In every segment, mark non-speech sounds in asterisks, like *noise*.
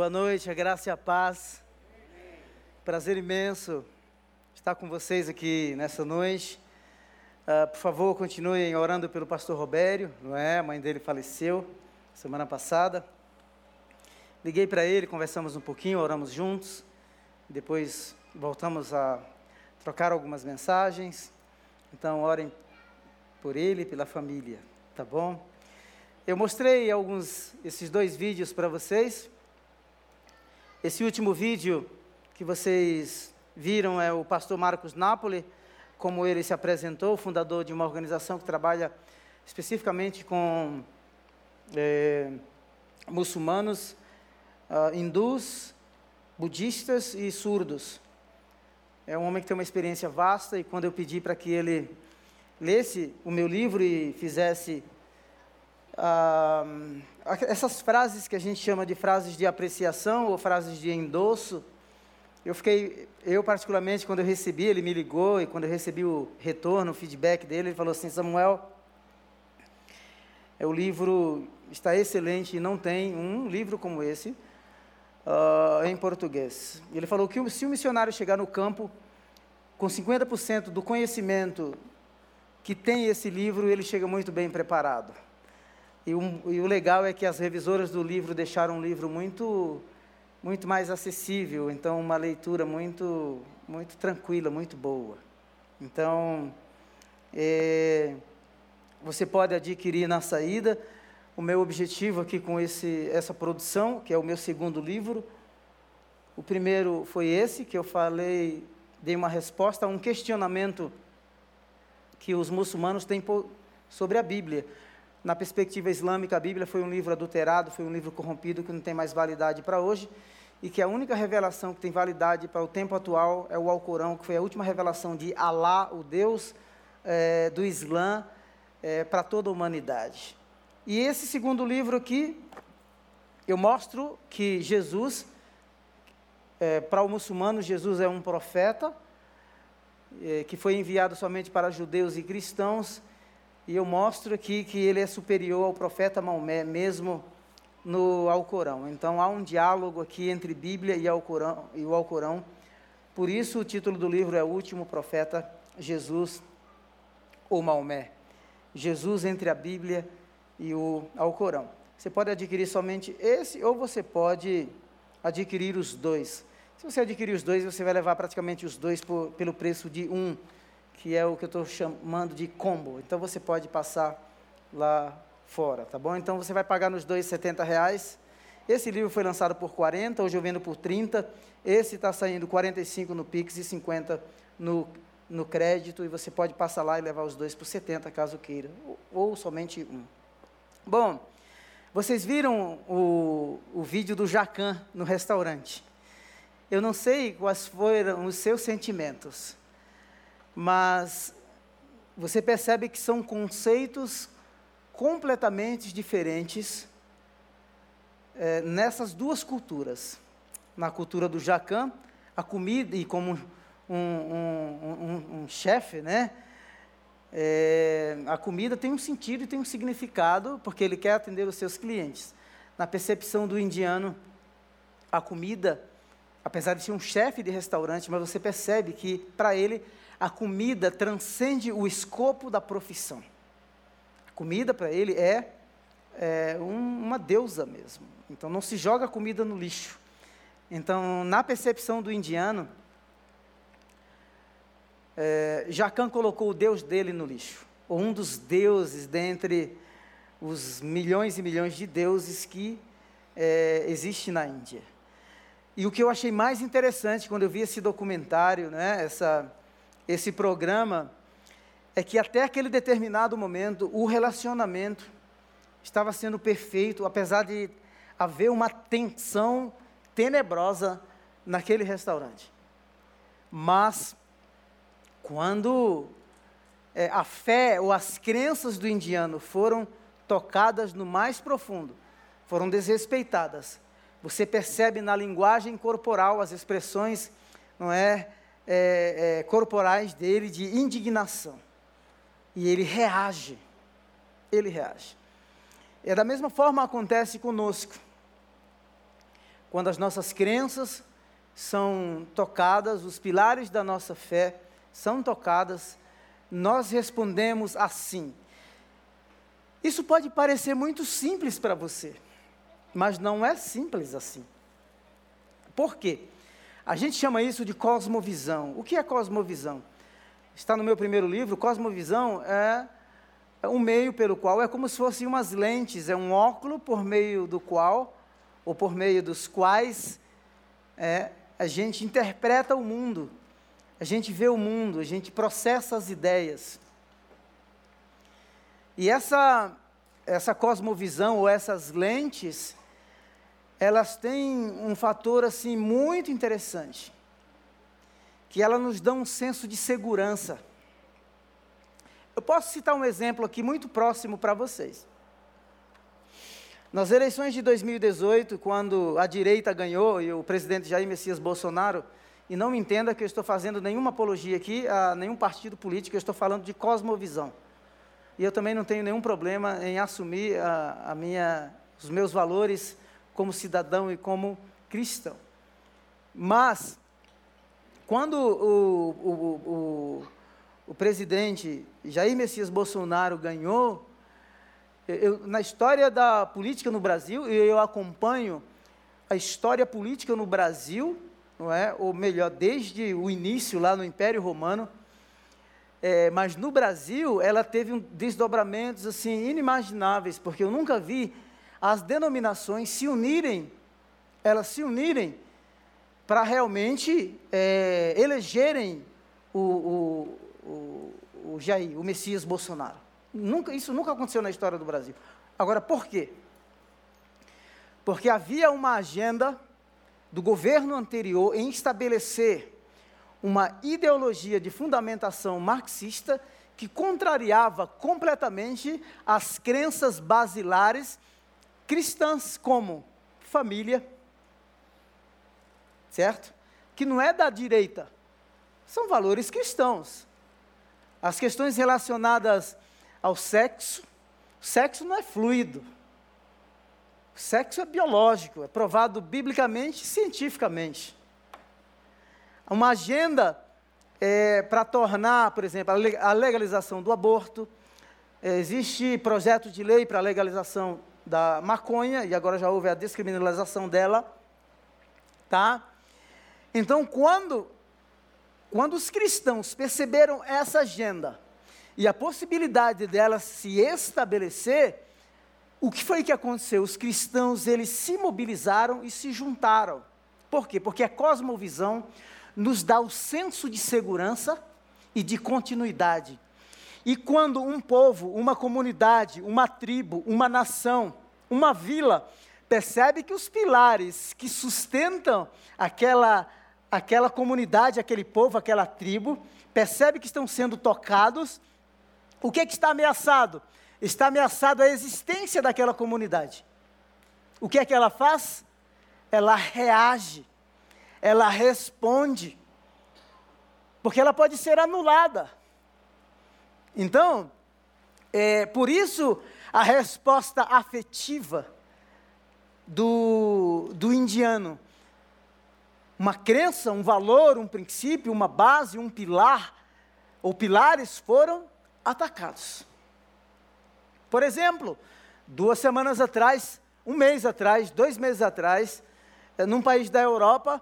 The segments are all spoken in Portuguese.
Boa noite, a graça e a paz. Prazer imenso estar com vocês aqui nessa noite. Uh, por favor, continuem orando pelo pastor Robério, não é? A mãe dele faleceu semana passada. Liguei para ele, conversamos um pouquinho, oramos juntos. Depois voltamos a trocar algumas mensagens. Então, orem por ele e pela família, tá bom? Eu mostrei alguns esses dois vídeos para vocês. Esse último vídeo que vocês viram é o pastor Marcos Napoli, como ele se apresentou, fundador de uma organização que trabalha especificamente com é, muçulmanos, uh, hindus, budistas e surdos. É um homem que tem uma experiência vasta e quando eu pedi para que ele lesse o meu livro e fizesse ah, essas frases que a gente chama de frases de apreciação ou frases de endosso, eu fiquei, eu particularmente, quando eu recebi, ele me ligou e quando eu recebi o retorno, o feedback dele, ele falou assim: Samuel, é, o livro está excelente e não tem um livro como esse uh, em português. Ele falou que se o missionário chegar no campo com 50% do conhecimento que tem esse livro, ele chega muito bem preparado. E, um, e o legal é que as revisoras do livro deixaram um livro muito, muito mais acessível, então uma leitura muito, muito tranquila, muito boa. Então, é, você pode adquirir na saída. O meu objetivo aqui com esse, essa produção, que é o meu segundo livro, o primeiro foi esse, que eu falei, dei uma resposta a um questionamento que os muçulmanos têm sobre a Bíblia na perspectiva islâmica, a Bíblia foi um livro adulterado, foi um livro corrompido que não tem mais validade para hoje, e que a única revelação que tem validade para o tempo atual é o Alcorão, que foi a última revelação de Alá, o Deus é, do Islã, é, para toda a humanidade. E esse segundo livro aqui, eu mostro que Jesus, é, para o muçulmano, Jesus é um profeta, é, que foi enviado somente para judeus e cristãos, e eu mostro aqui que ele é superior ao profeta Maomé, mesmo no Alcorão. Então há um diálogo aqui entre Bíblia e, Alcorão, e o Alcorão. Por isso o título do livro é O Último Profeta, Jesus ou Maomé. Jesus entre a Bíblia e o Alcorão. Você pode adquirir somente esse ou você pode adquirir os dois. Se você adquirir os dois, você vai levar praticamente os dois por, pelo preço de um que é o que eu estou chamando de combo. Então você pode passar lá fora, tá bom? Então você vai pagar nos dois 70 reais. Esse livro foi lançado por 40, hoje eu vendo por 30. Esse está saindo 45 no Pix e 50 no, no crédito. E você pode passar lá e levar os dois por 70, caso queira. Ou, ou somente um. Bom, vocês viram o, o vídeo do Jacan no restaurante. Eu não sei quais foram os seus sentimentos mas você percebe que são conceitos completamente diferentes é, nessas duas culturas. Na cultura do Jacan, a comida, e como um, um, um, um chefe, né? É, a comida tem um sentido e tem um significado, porque ele quer atender os seus clientes. Na percepção do indiano, a comida, apesar de ser um chefe de restaurante, mas você percebe que para ele a comida transcende o escopo da profissão. A comida para ele é, é um, uma deusa mesmo. Então não se joga a comida no lixo. Então, na percepção do indiano, é, Jacan colocou o deus dele no lixo, ou um dos deuses dentre os milhões e milhões de deuses que é, existe na Índia. E o que eu achei mais interessante quando eu vi esse documentário, né, essa, esse programa é que até aquele determinado momento o relacionamento estava sendo perfeito, apesar de haver uma tensão tenebrosa naquele restaurante. Mas quando é, a fé ou as crenças do indiano foram tocadas no mais profundo, foram desrespeitadas. Você percebe na linguagem corporal as expressões, não é, é, é, corporais dele de indignação. E ele reage. Ele reage. É da mesma forma acontece conosco. quando as nossas crenças são tocadas, os pilares da nossa fé são tocadas, nós respondemos assim. Isso pode parecer muito simples para você, mas não é simples assim. Por quê? A gente chama isso de cosmovisão. O que é cosmovisão? Está no meu primeiro livro. Cosmovisão é um meio pelo qual é como se fossem umas lentes, é um óculo por meio do qual, ou por meio dos quais, é, a gente interpreta o mundo, a gente vê o mundo, a gente processa as ideias. E essa, essa cosmovisão ou essas lentes, elas têm um fator assim muito interessante, que ela nos dá um senso de segurança. Eu posso citar um exemplo aqui muito próximo para vocês. Nas eleições de 2018, quando a direita ganhou e o presidente Jair Messias Bolsonaro, e não me entenda que eu estou fazendo nenhuma apologia aqui a nenhum partido político, eu estou falando de cosmovisão. E eu também não tenho nenhum problema em assumir a, a minha, os meus valores como cidadão e como cristão. Mas, quando o, o, o, o presidente Jair Messias Bolsonaro ganhou, eu, na história da política no Brasil, eu acompanho a história política no Brasil, não é? ou melhor, desde o início lá no Império Romano, é, mas no Brasil ela teve um desdobramentos assim inimagináveis, porque eu nunca vi as denominações se unirem, elas se unirem para realmente é, elegerem o, o, o, o Jair, o Messias Bolsonaro. Nunca, isso nunca aconteceu na história do Brasil. Agora, por quê? Porque havia uma agenda do governo anterior em estabelecer uma ideologia de fundamentação marxista que contrariava completamente as crenças basilares cristãs, como família, certo? Que não é da direita, são valores cristãos. As questões relacionadas ao sexo. Sexo não é fluido. Sexo é biológico, é provado biblicamente cientificamente. Uma agenda é, para tornar, por exemplo, a legalização do aborto. É, existe projeto de lei para a legalização da maconha, e agora já houve a descriminalização dela. Tá? Então, quando, quando os cristãos perceberam essa agenda, e a possibilidade dela se estabelecer, o que foi que aconteceu? Os cristãos, eles se mobilizaram e se juntaram. Por quê? Porque a cosmovisão nos dá o senso de segurança e de continuidade. E quando um povo, uma comunidade, uma tribo, uma nação, uma vila, percebe que os pilares que sustentam aquela, aquela comunidade, aquele povo, aquela tribo, percebe que estão sendo tocados, o que, é que está ameaçado? Está ameaçado a existência daquela comunidade. O que é que ela faz? Ela reage, ela responde, porque ela pode ser anulada. Então, é, por isso, a resposta afetiva do, do indiano, uma crença, um valor, um princípio, uma base, um pilar, ou pilares foram atacados. Por exemplo, duas semanas atrás, um mês atrás, dois meses atrás, eh, num país da Europa,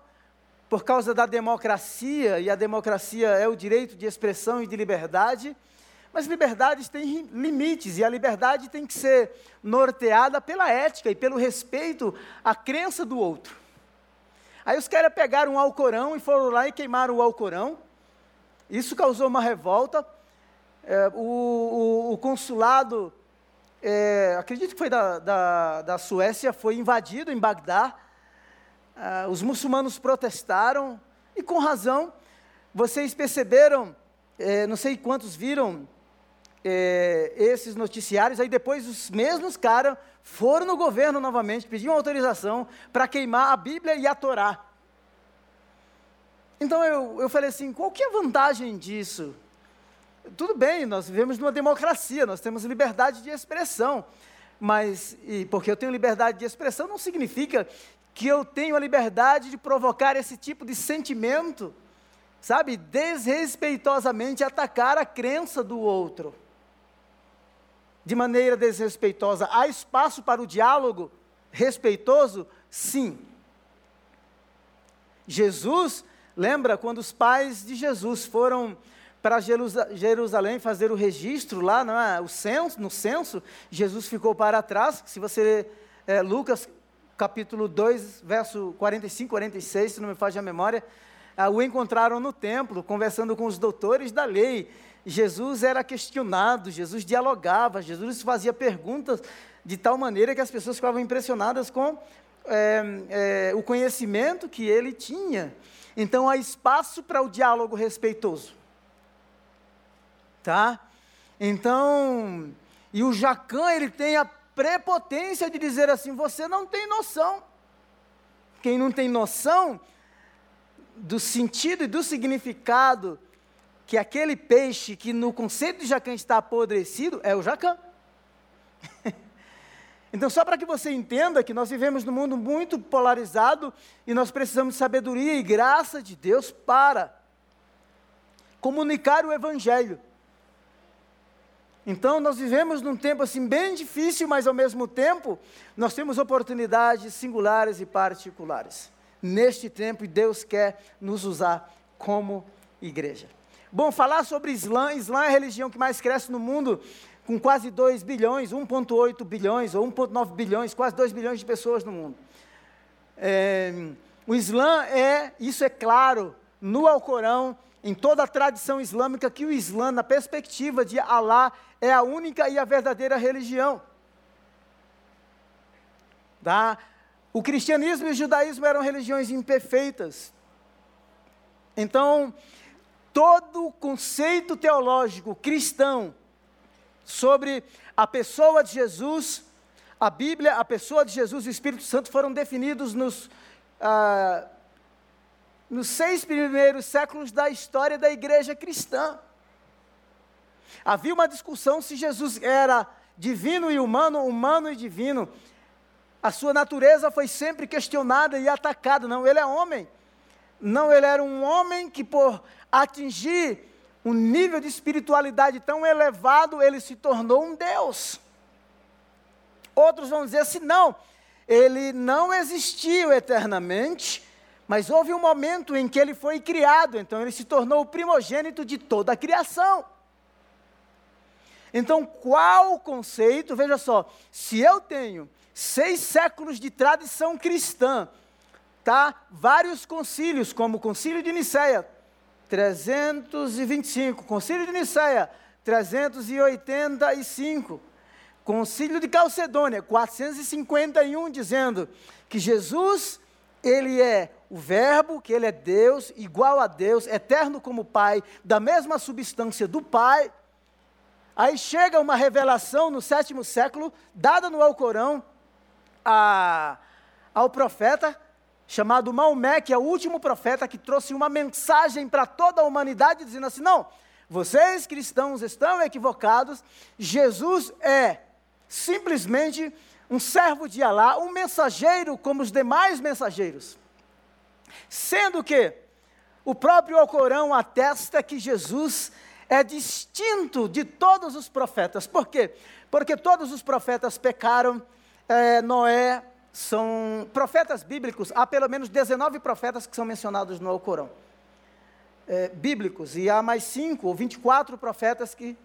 por causa da democracia, e a democracia é o direito de expressão e de liberdade, mas liberdades têm limites, e a liberdade tem que ser norteada pela ética e pelo respeito à crença do outro. Aí os caras pegaram um Alcorão e foram lá e queimaram o Alcorão. Isso causou uma revolta é, o, o, o, consulado, é, acredito que foi da, da, da, Suécia, foi invadido em Bagdá. Ah, os muçulmanos protestaram, e com razão. Vocês perceberam, é, não sei quantos viram é, esses noticiários, aí depois os mesmos caras foram no governo novamente, pediam autorização para queimar a Bíblia e a Torá. Então eu, eu falei assim: qual que é a vantagem disso? tudo bem, nós vivemos numa democracia, nós temos liberdade de expressão, mas, e porque eu tenho liberdade de expressão, não significa que eu tenho a liberdade de provocar esse tipo de sentimento, sabe, desrespeitosamente atacar a crença do outro. De maneira desrespeitosa. Há espaço para o diálogo respeitoso? Sim. Jesus, lembra quando os pais de Jesus foram para Jerusalém fazer o registro lá, é? o censo, no censo, Jesus ficou para trás. Se você é, Lucas capítulo 2, verso 45, 46, se não me falha a memória, ah, o encontraram no templo, conversando com os doutores da lei. Jesus era questionado, Jesus dialogava, Jesus fazia perguntas de tal maneira que as pessoas ficavam impressionadas com é, é, o conhecimento que ele tinha. Então há espaço para o diálogo respeitoso. Tá? Então, e o Jacan, ele tem a prepotência de dizer assim: você não tem noção. Quem não tem noção do sentido e do significado que aquele peixe que no conceito de Jacan está apodrecido é o Jacan. *laughs* Então, só para que você entenda que nós vivemos num mundo muito polarizado e nós precisamos de sabedoria e graça de Deus para comunicar o Evangelho. Então, nós vivemos num tempo assim bem difícil, mas ao mesmo tempo, nós temos oportunidades singulares e particulares. Neste tempo, e Deus quer nos usar como igreja. Bom, falar sobre Islã, Islã é a religião que mais cresce no mundo com quase 2 bilhões, 1,8 bilhões ou 1,9 bilhões, quase 2 bilhões de pessoas no mundo. É, o Islã é, isso é claro, no Alcorão, em toda a tradição islâmica, que o Islã, na perspectiva de Alá, é a única e a verdadeira religião. Tá? O cristianismo e o judaísmo eram religiões imperfeitas. Então, todo o conceito teológico cristão sobre a pessoa de Jesus, a Bíblia, a pessoa de Jesus e o Espírito Santo foram definidos nos, ah, nos seis primeiros séculos da história da igreja cristã. Havia uma discussão se Jesus era divino e humano, humano e divino. A sua natureza foi sempre questionada e atacada. Não, ele é homem. Não, ele era um homem que, por atingir um nível de espiritualidade tão elevado, ele se tornou um Deus. Outros vão dizer assim: não, ele não existiu eternamente, mas houve um momento em que ele foi criado, então ele se tornou o primogênito de toda a criação. Então, qual o conceito? Veja só, se eu tenho seis séculos de tradição cristã, tá? Vários concílios, como o concílio de Nicéia, 325. Concílio de Nicéia, 385. Concílio de Calcedônia, 451, dizendo que Jesus, ele é o Verbo, que ele é Deus, igual a Deus, eterno como Pai, da mesma substância do Pai. Aí chega uma revelação no sétimo século, dada no Alcorão a, ao profeta, chamado Maomé, que é o último profeta que trouxe uma mensagem para toda a humanidade, dizendo assim: não, vocês cristãos estão equivocados, Jesus é simplesmente um servo de Alá, um mensageiro como os demais mensageiros. Sendo que o próprio Alcorão atesta que Jesus é distinto de todos os profetas. Por quê? Porque todos os profetas pecaram, é, Noé são profetas bíblicos, há pelo menos 19 profetas que são mencionados no Alcorão. É, bíblicos, e há mais 5 ou 24 profetas que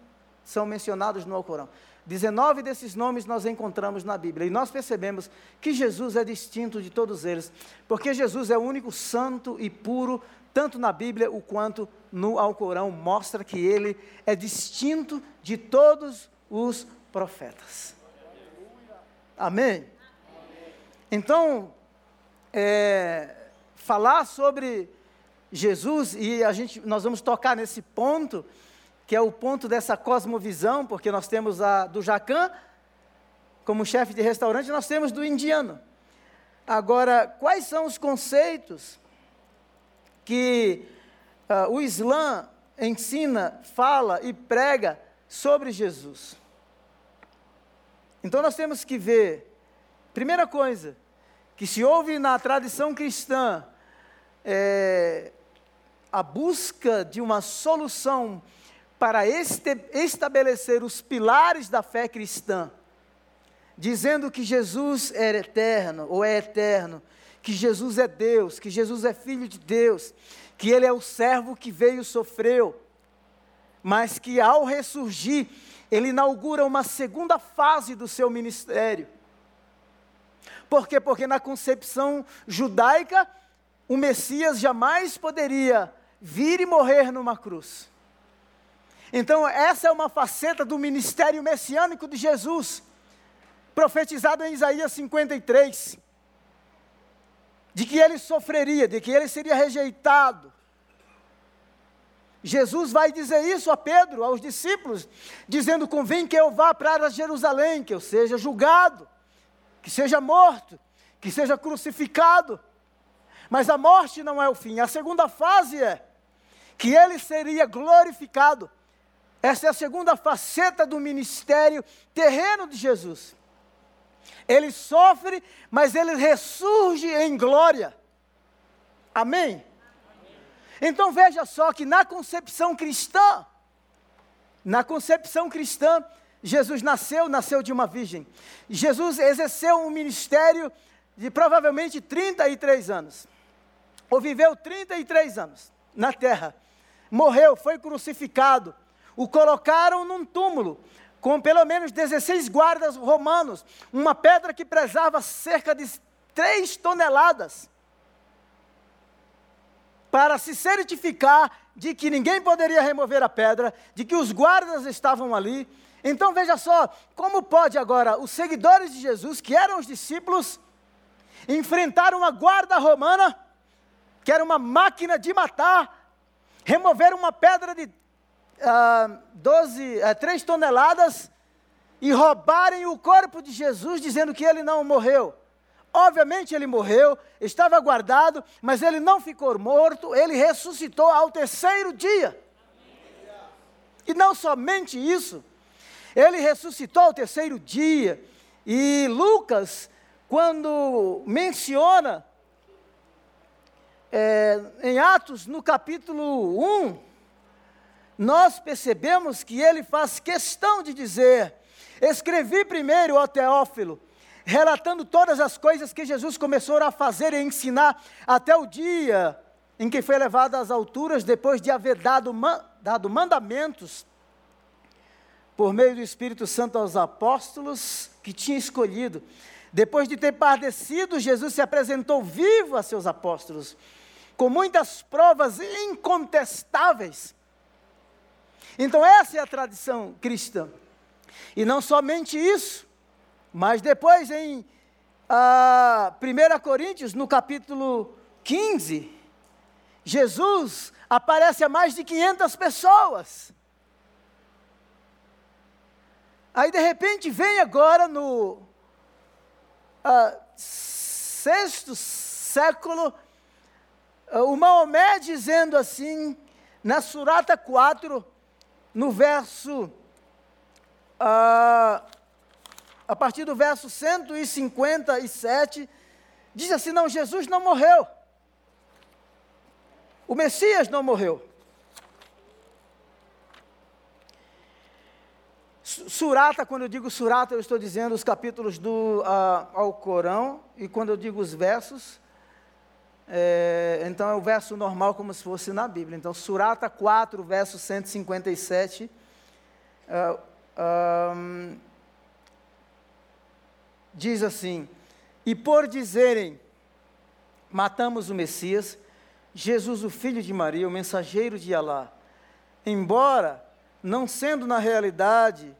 são mencionados no Alcorão. 19 desses nomes nós encontramos na Bíblia, e nós percebemos que Jesus é distinto de todos eles, porque Jesus é o único santo e puro, tanto na Bíblia o quanto no Alcorão, mostra que ele é distinto de todos os profetas. Amém? Então, é, falar sobre Jesus, e a gente, nós vamos tocar nesse ponto, que é o ponto dessa cosmovisão, porque nós temos a do Jacan como chefe de restaurante, nós temos do indiano. Agora, quais são os conceitos que uh, o Islã ensina, fala e prega sobre Jesus? Então nós temos que ver, primeira coisa, que se houve na tradição cristã é, a busca de uma solução para este, estabelecer os pilares da fé cristã, dizendo que Jesus era eterno ou é eterno, que Jesus é Deus, que Jesus é filho de Deus, que ele é o servo que veio e sofreu, mas que ao ressurgir, ele inaugura uma segunda fase do seu ministério. Por quê? Porque na concepção judaica, o Messias jamais poderia vir e morrer numa cruz. Então, essa é uma faceta do ministério messiânico de Jesus, profetizado em Isaías 53, de que ele sofreria, de que ele seria rejeitado. Jesus vai dizer isso a Pedro, aos discípulos, dizendo: Convém que eu vá para Jerusalém, que eu seja julgado, que seja morto, que seja crucificado. Mas a morte não é o fim. A segunda fase é que ele seria glorificado. Essa é a segunda faceta do ministério terreno de Jesus. Ele sofre, mas ele ressurge em glória. Amém? Então veja só que na concepção cristã, na concepção cristã, Jesus nasceu, nasceu de uma virgem. Jesus exerceu um ministério de provavelmente 33 anos. Ou viveu 33 anos na terra. Morreu, foi crucificado o colocaram num túmulo, com pelo menos 16 guardas romanos, uma pedra que pesava cerca de 3 toneladas, para se certificar de que ninguém poderia remover a pedra, de que os guardas estavam ali. Então veja só, como pode agora os seguidores de Jesus, que eram os discípulos, enfrentar uma guarda romana, que era uma máquina de matar, remover uma pedra de ah, 12, ah, 3 toneladas e roubarem o corpo de Jesus, dizendo que ele não morreu. Obviamente ele morreu, estava guardado, mas ele não ficou morto, ele ressuscitou ao terceiro dia. E não somente isso, ele ressuscitou ao terceiro dia. E Lucas, quando menciona é, em Atos, no capítulo 1, nós percebemos que ele faz questão de dizer: escrevi primeiro, ó Teófilo, relatando todas as coisas que Jesus começou a fazer e ensinar até o dia em que foi levado às alturas, depois de haver dado, dado mandamentos por meio do Espírito Santo aos apóstolos que tinha escolhido. Depois de ter padecido, Jesus se apresentou vivo a seus apóstolos, com muitas provas incontestáveis então, essa é a tradição cristã. E não somente isso, mas depois em ah, 1 Coríntios, no capítulo 15, Jesus aparece a mais de 500 pessoas. Aí de repente vem agora no ah, sexto século, ah, o Maomé dizendo assim, na Surata 4, no verso, a, a partir do verso 157, diz assim: não, Jesus não morreu. O Messias não morreu. Surata, quando eu digo surata, eu estou dizendo os capítulos do uh, ao Corão, e quando eu digo os versos, é, então é o verso normal como se fosse na Bíblia. Então, Surata 4, verso 157. Uh, um, diz assim: E por dizerem, matamos o Messias, Jesus, o filho de Maria, o mensageiro de Alá, embora não sendo na realidade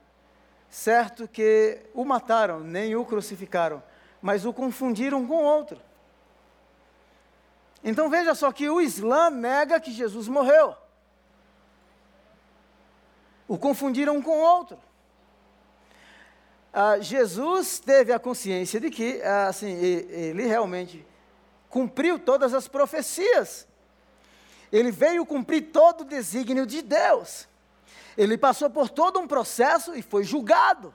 certo que o mataram, nem o crucificaram, mas o confundiram com outro. Então veja só que o Islã nega que Jesus morreu. O confundiram com outro. Ah, Jesus teve a consciência de que, ah, assim, ele realmente cumpriu todas as profecias. Ele veio cumprir todo o desígnio de Deus. Ele passou por todo um processo e foi julgado.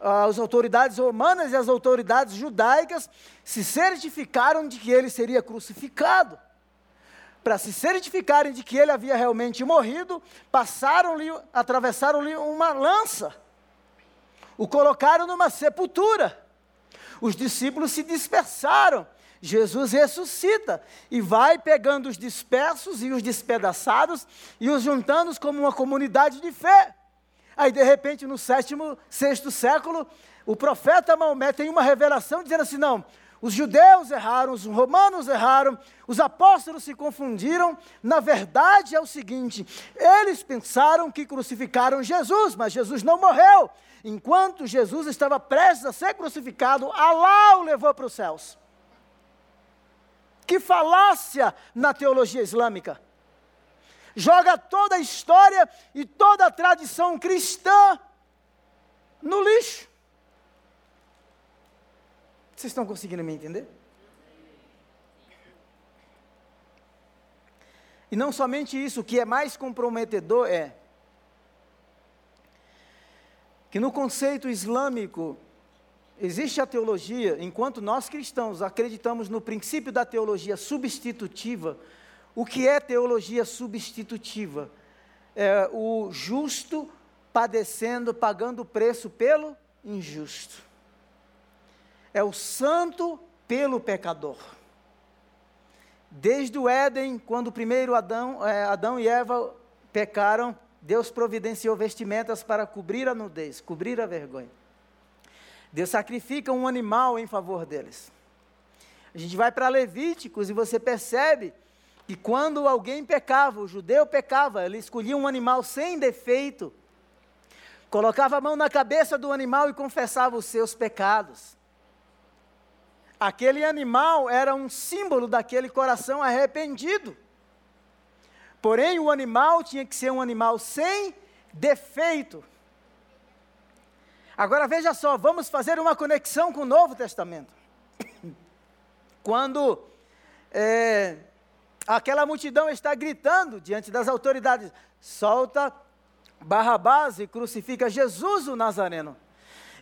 as autoridades romanas e as autoridades judaicas se certificaram de que ele seria crucificado. Para se certificarem de que ele havia realmente morrido, passaram-lhe, atravessaram-lhe uma lança, o colocaram numa sepultura. Os discípulos se dispersaram. Jesus ressuscita e vai pegando os dispersos e os despedaçados e os juntando como uma comunidade de fé. Aí, de repente, no sétimo, sexto século, o profeta Maomé tem uma revelação dizendo assim: não, os judeus erraram, os romanos erraram, os apóstolos se confundiram. Na verdade é o seguinte: eles pensaram que crucificaram Jesus, mas Jesus não morreu. Enquanto Jesus estava prestes a ser crucificado, Alá o levou para os céus. Que falácia na teologia islâmica! joga toda a história e toda a tradição cristã no lixo. Vocês estão conseguindo me entender? E não somente isso, o que é mais comprometedor é que no conceito islâmico existe a teologia, enquanto nós cristãos acreditamos no princípio da teologia substitutiva, o que é teologia substitutiva? É o justo padecendo, pagando o preço pelo injusto. É o santo pelo pecador. Desde o Éden, quando primeiro Adão, é, Adão e Eva pecaram, Deus providenciou vestimentas para cobrir a nudez, cobrir a vergonha. Deus sacrifica um animal em favor deles. A gente vai para Levíticos e você percebe que quando alguém pecava, o judeu pecava, ele escolhia um animal sem defeito, colocava a mão na cabeça do animal e confessava os seus pecados. Aquele animal era um símbolo daquele coração arrependido. Porém, o animal tinha que ser um animal sem defeito. Agora veja só, vamos fazer uma conexão com o Novo Testamento. Quando é, aquela multidão está gritando diante das autoridades: solta Barrabás e crucifica Jesus o Nazareno.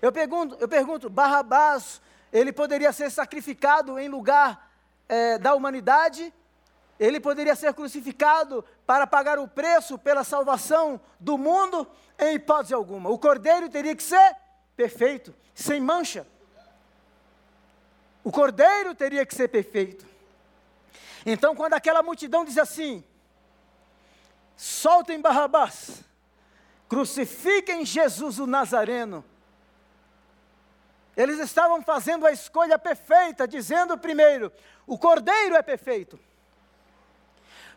Eu pergunto, eu pergunto Barrabás, ele poderia ser sacrificado em lugar é, da humanidade? Ele poderia ser crucificado para pagar o preço pela salvação do mundo? Em hipótese alguma. O cordeiro teria que ser perfeito, sem mancha. O cordeiro teria que ser perfeito. Então, quando aquela multidão diz assim: soltem Barrabás, crucifiquem Jesus o Nazareno. Eles estavam fazendo a escolha perfeita, dizendo primeiro: o cordeiro é perfeito.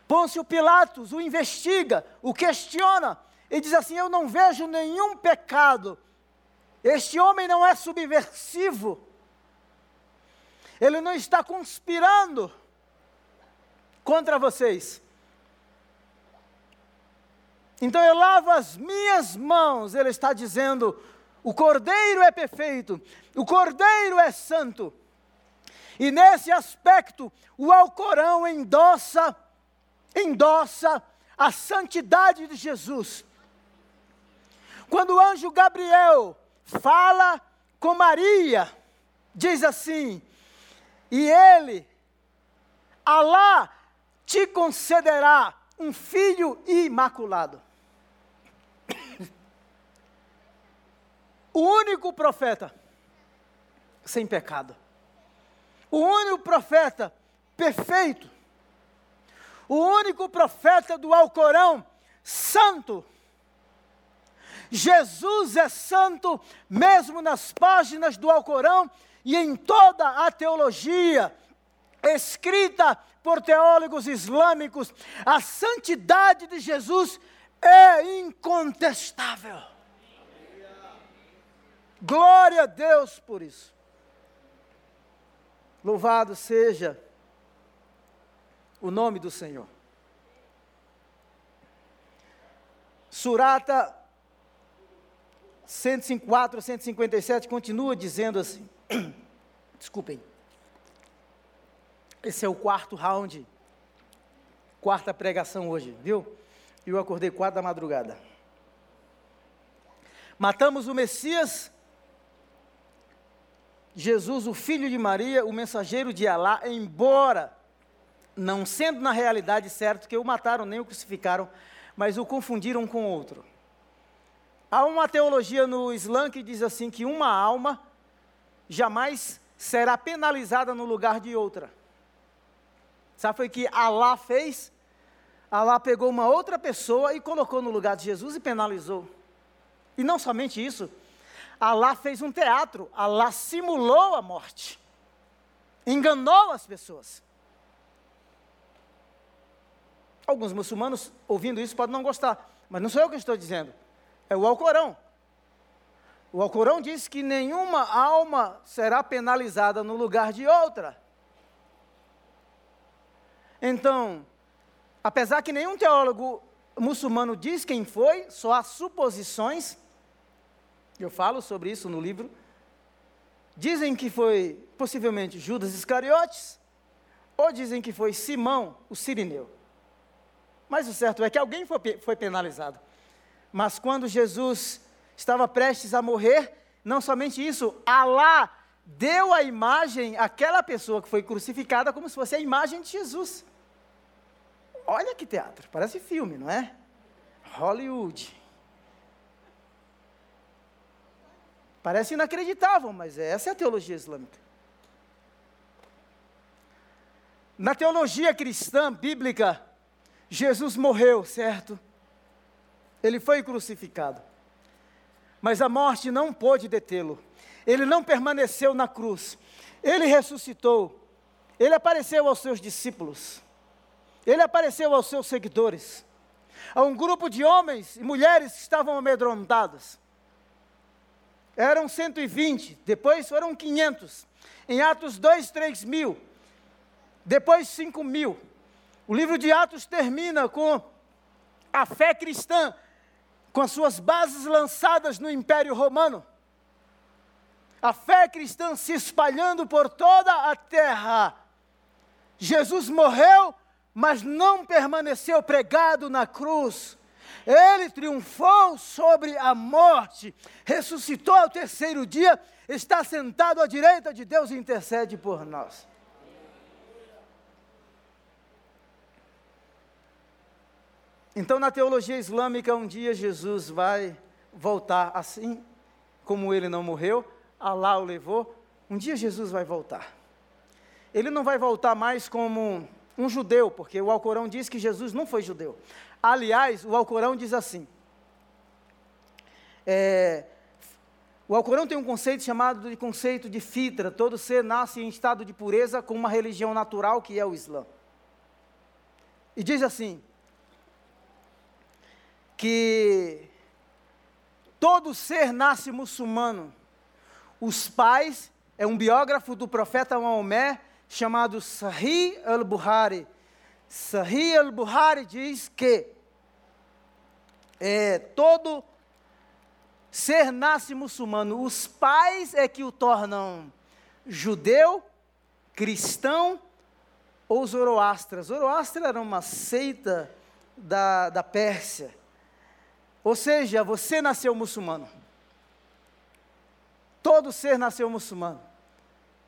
Pôncio Pilatos o investiga, o questiona e diz assim: Eu não vejo nenhum pecado. Este homem não é subversivo. Ele não está conspirando contra vocês. Então eu lavo as minhas mãos, ele está dizendo: o cordeiro é perfeito, o cordeiro é santo. E nesse aspecto, o Alcorão endossa, endossa a santidade de Jesus. Quando o anjo Gabriel fala com Maria, diz assim: e ele, Alá te concederá um filho imaculado. O único profeta sem pecado. O único profeta perfeito. O único profeta do Alcorão santo. Jesus é santo mesmo nas páginas do Alcorão e em toda a teologia escrita por teólogos islâmicos, a santidade de Jesus é incontestável. Glória a Deus por isso. Louvado seja o nome do Senhor. Surata 154 157 continua dizendo assim: *clears throat* Desculpem. Esse é o quarto round, quarta pregação hoje, viu? Eu acordei quatro da madrugada. Matamos o Messias Jesus, o filho de Maria, o mensageiro de Alá, embora não sendo na realidade certo que o mataram nem o crucificaram, mas o confundiram com outro. Há uma teologia no Islã que diz assim que uma alma jamais será penalizada no lugar de outra. Sabe foi que Alá fez? Alá pegou uma outra pessoa e colocou no lugar de Jesus e penalizou. E não somente isso, Alá fez um teatro, Alá simulou a morte, enganou as pessoas. Alguns muçulmanos, ouvindo isso, podem não gostar, mas não sou eu que estou dizendo, é o Alcorão. O Alcorão diz que nenhuma alma será penalizada no lugar de outra. Então, apesar que nenhum teólogo muçulmano diz quem foi, só há suposições, eu falo sobre isso no livro. Dizem que foi possivelmente Judas Iscariotes, ou dizem que foi Simão, o sirineu. Mas o certo é que alguém foi, foi penalizado. Mas quando Jesus estava prestes a morrer, não somente isso, Alá deu a imagem àquela pessoa que foi crucificada como se fosse a imagem de Jesus. Olha que teatro, parece filme, não é? Hollywood. Parece inacreditável, mas essa é a teologia islâmica. Na teologia cristã bíblica, Jesus morreu, certo? Ele foi crucificado. Mas a morte não pôde detê-lo. Ele não permaneceu na cruz. Ele ressuscitou. Ele apareceu aos seus discípulos. Ele apareceu aos seus seguidores. A um grupo de homens e mulheres que estavam amedrontados eram 120, depois foram 500. Em Atos 2, 3 mil. Depois 5 mil. O livro de Atos termina com a fé cristã, com as suas bases lançadas no Império Romano. A fé cristã se espalhando por toda a terra. Jesus morreu, mas não permaneceu pregado na cruz. Ele triunfou sobre a morte, ressuscitou ao terceiro dia, está sentado à direita de Deus e intercede por nós. Então, na teologia islâmica, um dia Jesus vai voltar assim como ele não morreu, Allah o levou, um dia Jesus vai voltar. Ele não vai voltar mais como um judeu, porque o Alcorão diz que Jesus não foi judeu. Aliás, o Alcorão diz assim: é, o Alcorão tem um conceito chamado de conceito de fitra. Todo ser nasce em estado de pureza com uma religião natural que é o Islã. E diz assim: que todo ser nasce muçulmano. Os pais, é um biógrafo do profeta Maomé, chamado Sahih al-Buhari. Sahih al-Buhari diz que é, todo ser nasce muçulmano. Os pais é que o tornam judeu, cristão ou zoroastra. Zoroastra era uma seita da, da Pérsia. Ou seja, você nasceu muçulmano. Todo ser nasceu muçulmano.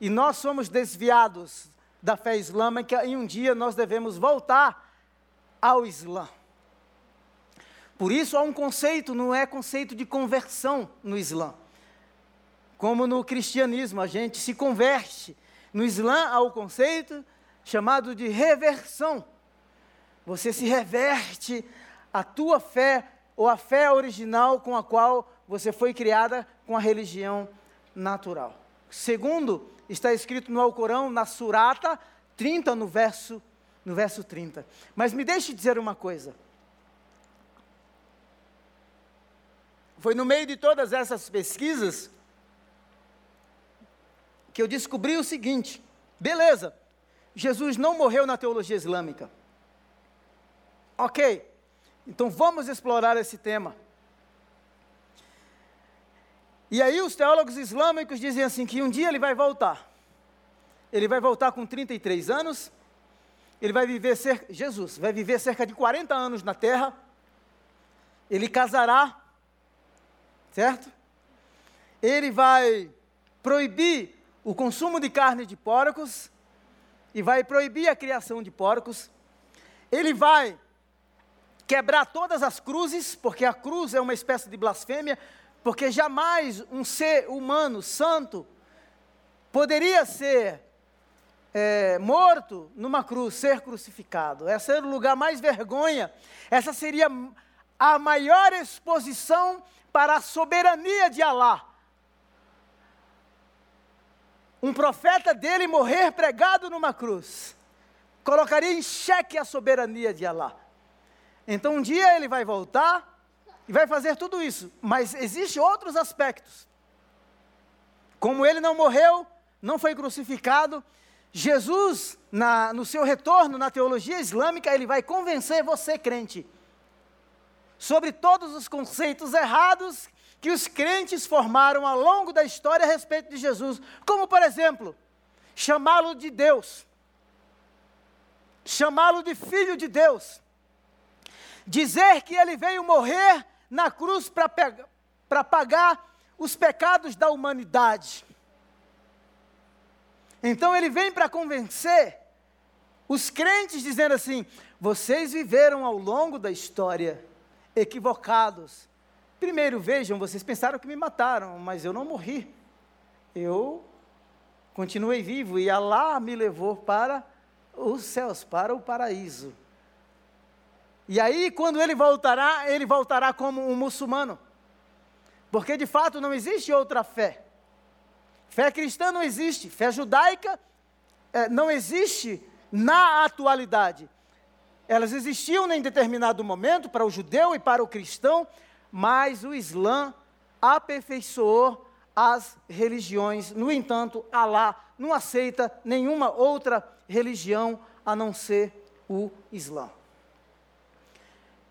E nós somos desviados da fé islâmica e um dia nós devemos voltar ao Islã. Por isso há um conceito, não é conceito de conversão no Islã. Como no cristianismo, a gente se converte. No Islã há o conceito chamado de reversão. Você se reverte a tua fé ou a fé original com a qual você foi criada com a religião natural. Segundo, está escrito no Alcorão, na Surata 30, no verso, no verso 30. Mas me deixe dizer uma coisa. Foi no meio de todas essas pesquisas que eu descobri o seguinte: beleza, Jesus não morreu na teologia islâmica. Ok, então vamos explorar esse tema. E aí os teólogos islâmicos dizem assim que um dia ele vai voltar. Ele vai voltar com 33 anos. Ele vai viver cerca, Jesus vai viver cerca de 40 anos na terra. Ele casará certo? Ele vai proibir o consumo de carne de porcos e vai proibir a criação de porcos. Ele vai quebrar todas as cruzes, porque a cruz é uma espécie de blasfêmia, porque jamais um ser humano santo poderia ser é, morto numa cruz, ser crucificado. Esse era o lugar mais vergonha. Essa seria a maior exposição para a soberania de Alá. Um profeta dele morrer pregado numa cruz colocaria em xeque a soberania de Alá. Então um dia ele vai voltar e vai fazer tudo isso, mas existem outros aspectos. Como ele não morreu, não foi crucificado, Jesus, na, no seu retorno na teologia islâmica, ele vai convencer você, crente, sobre todos os conceitos errados que os crentes formaram ao longo da história a respeito de Jesus, como por exemplo, chamá-lo de Deus, chamá-lo de filho de Deus, dizer que ele veio morrer na cruz para pagar os pecados da humanidade. Então ele vem para convencer os crentes, dizendo assim: vocês viveram ao longo da história equivocados. Primeiro, vejam, vocês pensaram que me mataram, mas eu não morri. Eu continuei vivo e Allah me levou para os céus, para o paraíso. E aí, quando ele voltará, ele voltará como um muçulmano. Porque de fato não existe outra fé. Fé cristã não existe, fé judaica é, não existe na atualidade. Elas existiam em determinado momento para o judeu e para o cristão, mas o Islã aperfeiçoou as religiões. No entanto, Alá não aceita nenhuma outra religião a não ser o Islã.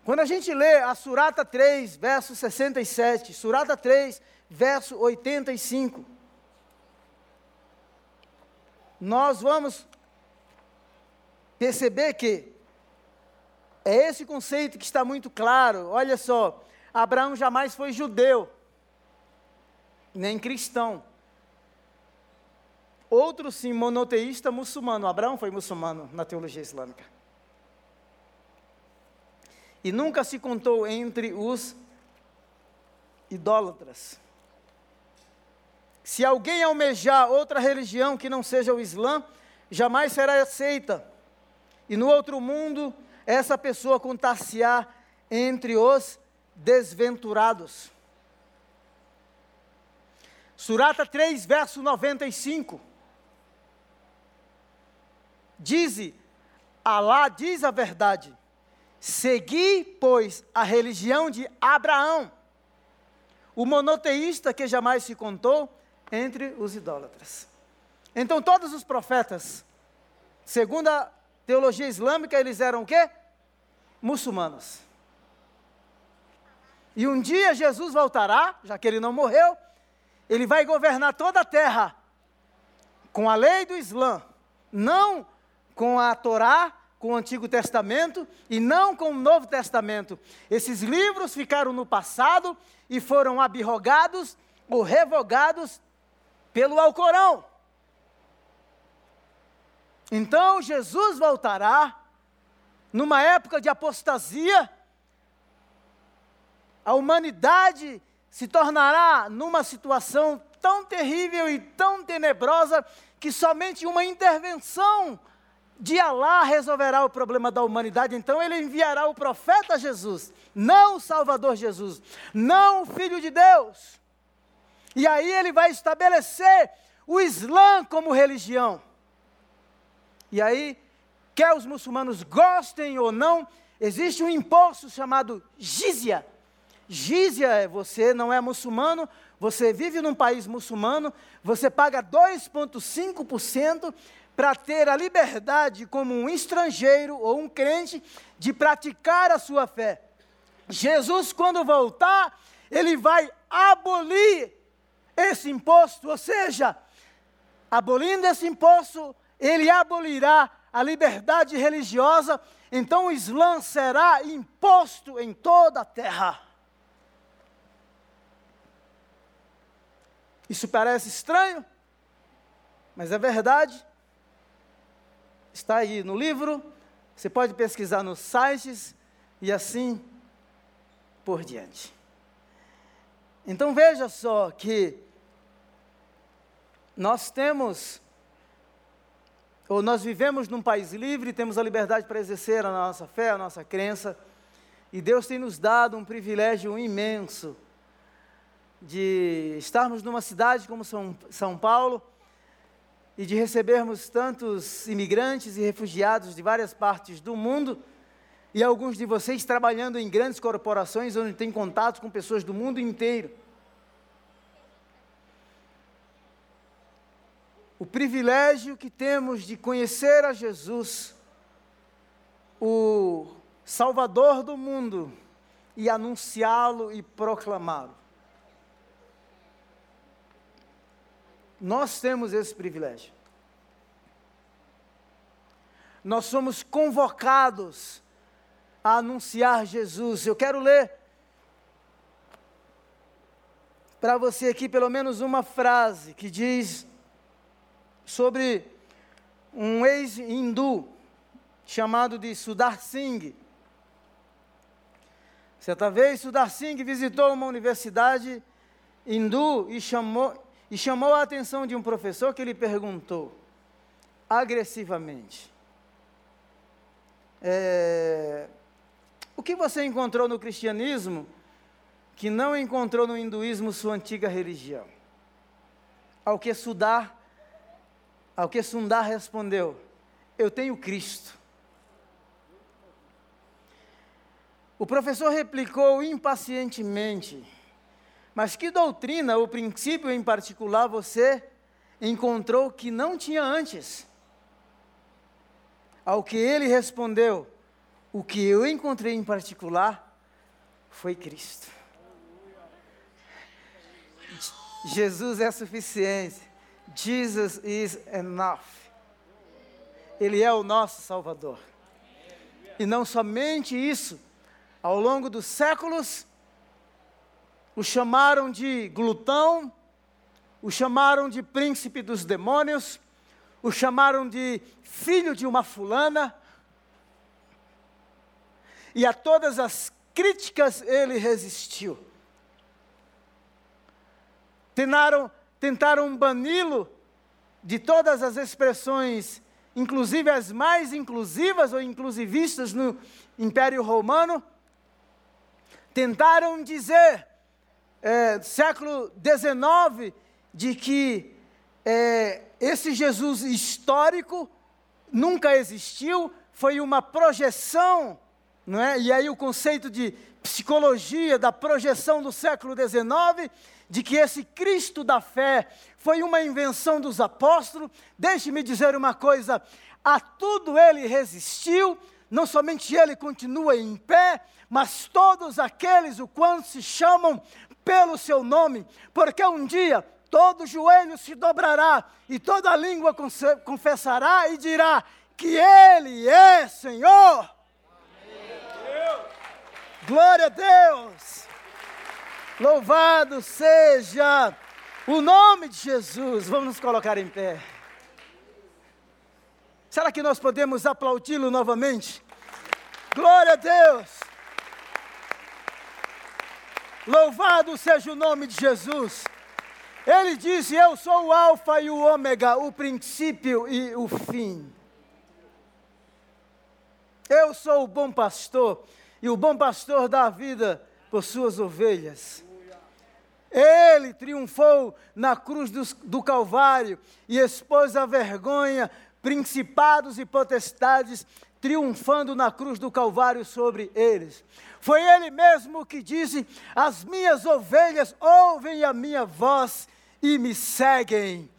Quando a gente lê a Surata 3, verso 67, Surata 3, verso 85, nós vamos perceber que é esse conceito que está muito claro. Olha só, Abraão jamais foi judeu, nem cristão. Outro sim, monoteísta muçulmano. Abraão foi muçulmano na teologia islâmica. E nunca se contou entre os idólatras. Se alguém almejar outra religião que não seja o Islã, jamais será aceita. E no outro mundo, essa pessoa contar-se-á entre os desventurados. Surata 3, verso 95. Diz, Alá diz a verdade: Segui, pois, a religião de Abraão, o monoteísta que jamais se contou, entre os idólatras. Então todos os profetas, segundo a teologia islâmica, eles eram o quê? Muçulmanos. E um dia Jesus voltará, já que ele não morreu, ele vai governar toda a terra com a lei do Islã, não com a Torá, com o Antigo Testamento e não com o Novo Testamento. Esses livros ficaram no passado e foram abrogados ou revogados pelo Alcorão. Então Jesus voltará numa época de apostasia, a humanidade se tornará numa situação tão terrível e tão tenebrosa que somente uma intervenção de Alá resolverá o problema da humanidade. Então ele enviará o profeta Jesus, não o Salvador Jesus, não o Filho de Deus. E aí ele vai estabelecer o Islã como religião. E aí, quer os muçulmanos gostem ou não, existe um imposto chamado jizya. Jizya é você não é muçulmano, você vive num país muçulmano, você paga 2,5% para ter a liberdade, como um estrangeiro ou um crente, de praticar a sua fé. Jesus, quando voltar, ele vai abolir esse imposto, ou seja, abolindo esse imposto, ele abolirá a liberdade religiosa, então o Islã será imposto em toda a terra. Isso parece estranho? mas é verdade. Está aí no livro, você pode pesquisar nos sites e assim por diante. Então veja só que nós temos, ou nós vivemos num país livre, temos a liberdade para exercer a nossa fé, a nossa crença, e Deus tem nos dado um privilégio imenso de estarmos numa cidade como São, São Paulo e de recebermos tantos imigrantes e refugiados de várias partes do mundo e alguns de vocês trabalhando em grandes corporações onde tem contato com pessoas do mundo inteiro. O privilégio que temos de conhecer a Jesus, o Salvador do mundo, e anunciá-lo e proclamá-lo. Nós temos esse privilégio. Nós somos convocados a anunciar Jesus. Eu quero ler para você aqui pelo menos uma frase que diz sobre um ex-hindu chamado de Sudar Singh. Certa vez, Sudar Singh visitou uma universidade hindu e chamou, e chamou a atenção de um professor que lhe perguntou, agressivamente, é, o que você encontrou no cristianismo que não encontrou no hinduísmo sua antiga religião? Ao que Sudar, ao que Sundar respondeu: Eu tenho Cristo. O professor replicou impacientemente: Mas que doutrina ou princípio em particular você encontrou que não tinha antes? Ao que ele respondeu: o que eu encontrei em particular foi Cristo. Jesus é suficiente. Jesus is enough. Ele é o nosso Salvador. E não somente isso, ao longo dos séculos, o chamaram de glutão, o chamaram de príncipe dos demônios, o chamaram de filho de uma fulana, e a todas as críticas ele resistiu. Tentaram, tentaram bani-lo de todas as expressões, inclusive as mais inclusivas ou inclusivistas no Império Romano. Tentaram dizer, é, século XIX, de que é, esse Jesus histórico nunca existiu, foi uma projeção não é? E aí o conceito de psicologia da projeção do século XIX, de que esse Cristo da fé foi uma invenção dos apóstolos. Deixe-me dizer uma coisa: a tudo ele resistiu, não somente ele continua em pé, mas todos aqueles o quanto se chamam pelo seu nome, porque um dia todo joelho se dobrará e toda língua confessará e dirá que ele é Senhor. Glória a Deus! Louvado seja o nome de Jesus. Vamos nos colocar em pé. Será que nós podemos aplaudi-lo novamente? Glória a Deus! Louvado seja o nome de Jesus. Ele disse: Eu sou o Alfa e o Ômega, o princípio e o fim. Eu sou o bom pastor e o bom pastor dá a vida por suas ovelhas. Ele triunfou na cruz do, do, Calvário e expôs a vergonha, principados e potestades, triunfando na cruz do Calvário sobre eles. Foi ele mesmo que disse: As minhas ovelhas ouvem a minha voz e me seguem.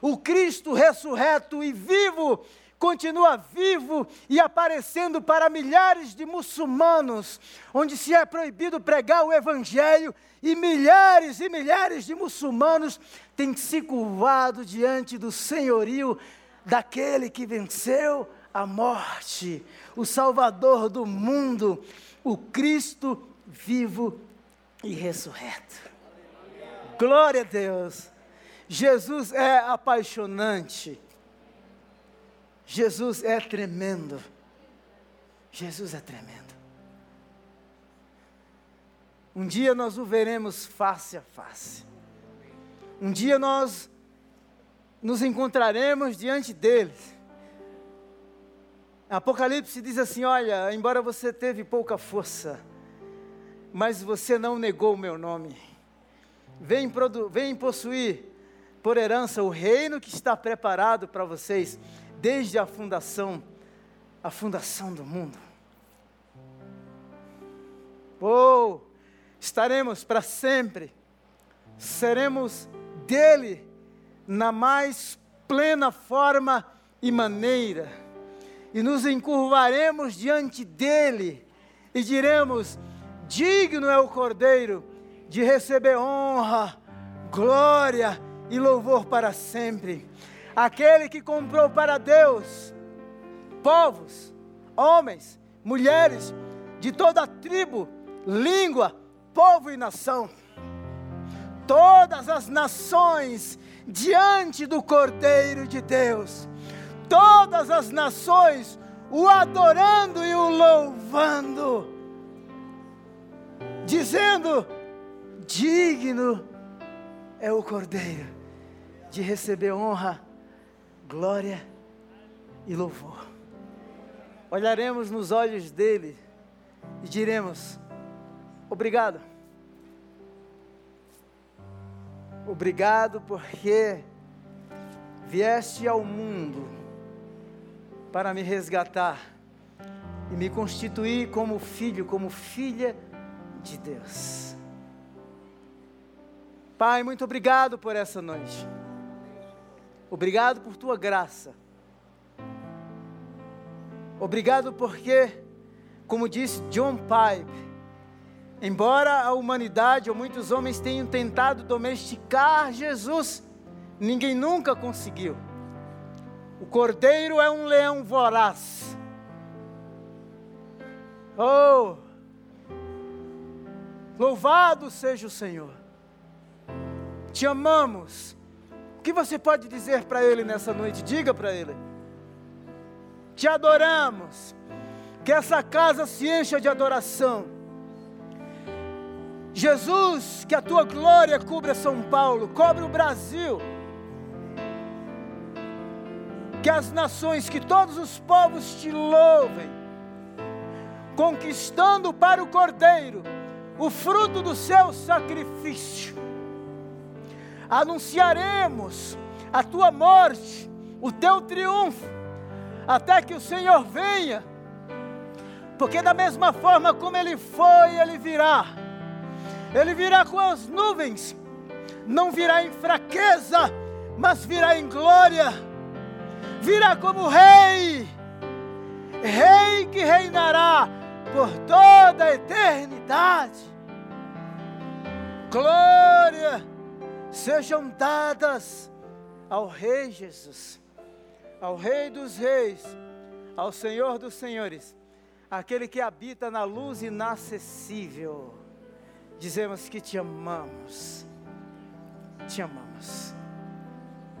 O Cristo ressurreto e vivo continua vivo e aparecendo para milhares de muçulmanos, onde se é proibido pregar o Evangelho, e milhares e milhares de muçulmanos têm se curvado diante do senhorio daquele que venceu a morte, o Salvador do mundo, o Cristo vivo e ressurreto. Glória a Deus. Jesus é apaixonante. Jesus é tremendo. Jesus é tremendo. Um dia nós o veremos face a face. Um dia nós nos encontraremos diante dele. Apocalipse diz assim: Olha, embora você teve pouca força, mas você não negou o meu nome. Vem, vem possuir por herança o reino que está preparado para vocês desde a fundação, a fundação do mundo. Oh, estaremos para sempre, seremos dele na mais plena forma e maneira, e nos encurvaremos diante dele e diremos: Digno é o Cordeiro de receber honra, glória e louvor para sempre. Aquele que comprou para Deus povos, homens, mulheres de toda tribo, língua, povo e nação. Todas as nações diante do Cordeiro de Deus. Todas as nações o adorando e o louvando, dizendo: Digno é o Cordeiro de receber honra, glória e louvor. Olharemos nos olhos dele e diremos: Obrigado. Obrigado porque vieste ao mundo para me resgatar e me constituir como filho, como filha de Deus. Pai, muito obrigado por essa noite. Obrigado por tua graça. Obrigado porque, como disse John Pipe, embora a humanidade ou muitos homens tenham tentado domesticar Jesus, ninguém nunca conseguiu. O cordeiro é um leão voraz. Oh! Louvado seja o Senhor. Te amamos. O que você pode dizer para Ele nessa noite? Diga para Ele. Te adoramos. Que essa casa se encha de adoração. Jesus, que a tua glória cubra São Paulo, cobre o Brasil. Que as nações, que todos os povos te louvem, conquistando para o Cordeiro o fruto do seu sacrifício. Anunciaremos a tua morte, o teu triunfo, até que o Senhor venha, porque da mesma forma como ele foi, ele virá. Ele virá com as nuvens, não virá em fraqueza, mas virá em glória. Virá como rei, rei que reinará por toda a eternidade. Glória sejam dadas ao Rei Jesus, ao Rei dos Reis, ao Senhor dos Senhores, aquele que habita na luz inacessível. Dizemos que te amamos, te amamos.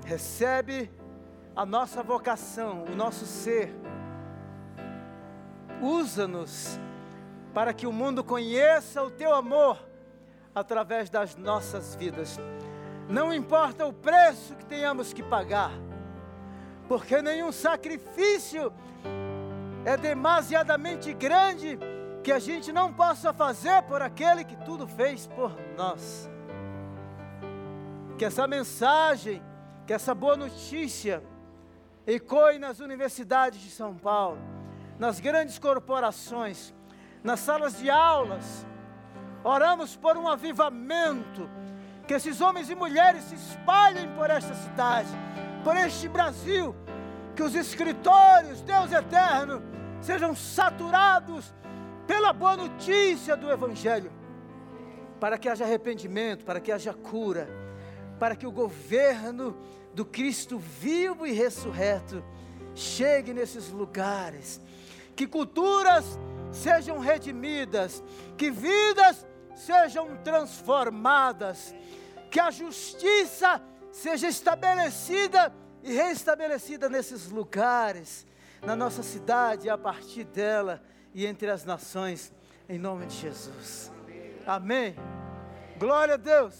Recebe a nossa vocação, o nosso ser. Usa-nos para que o mundo conheça o teu amor através das nossas vidas. Não importa o preço que tenhamos que pagar, porque nenhum sacrifício é demasiadamente grande que a gente não possa fazer por aquele que tudo fez por nós. Que essa mensagem, que essa boa notícia ecoe nas universidades de São Paulo, nas grandes corporações, nas salas de aulas. Oramos por um avivamento que esses homens e mulheres se espalhem por esta cidade, por este Brasil, que os escritórios, Deus eterno, sejam saturados pela boa notícia do Evangelho, para que haja arrependimento, para que haja cura, para que o governo do Cristo vivo e ressurreto chegue nesses lugares, que culturas sejam redimidas, que vidas sejam transformadas, que a justiça seja estabelecida e restabelecida nesses lugares, na nossa cidade, a partir dela e entre as nações, em nome de Jesus. Amém. Glória a Deus.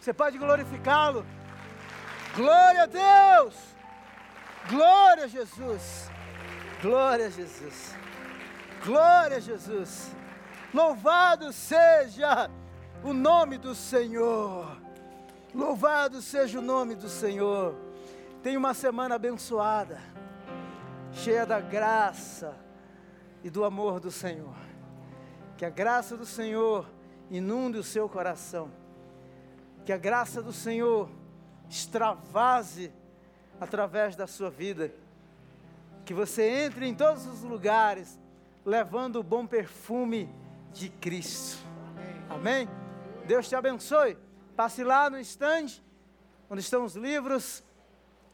Você pode glorificá-lo. Glória a Deus. Glória a Jesus. Glória a Jesus. Glória a Jesus. Louvado seja o nome do Senhor. Louvado seja o nome do Senhor. Tenha uma semana abençoada, cheia da graça e do amor do Senhor. Que a graça do Senhor inunde o seu coração. Que a graça do Senhor extravase através da sua vida. Que você entre em todos os lugares levando o bom perfume de Cristo. Amém? Deus te abençoe. Passe lá no estande, onde estão os livros,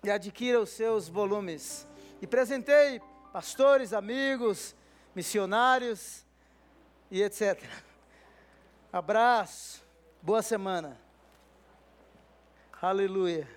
e adquira os seus volumes. E presenteie pastores, amigos, missionários e etc. Abraço, boa semana. Aleluia.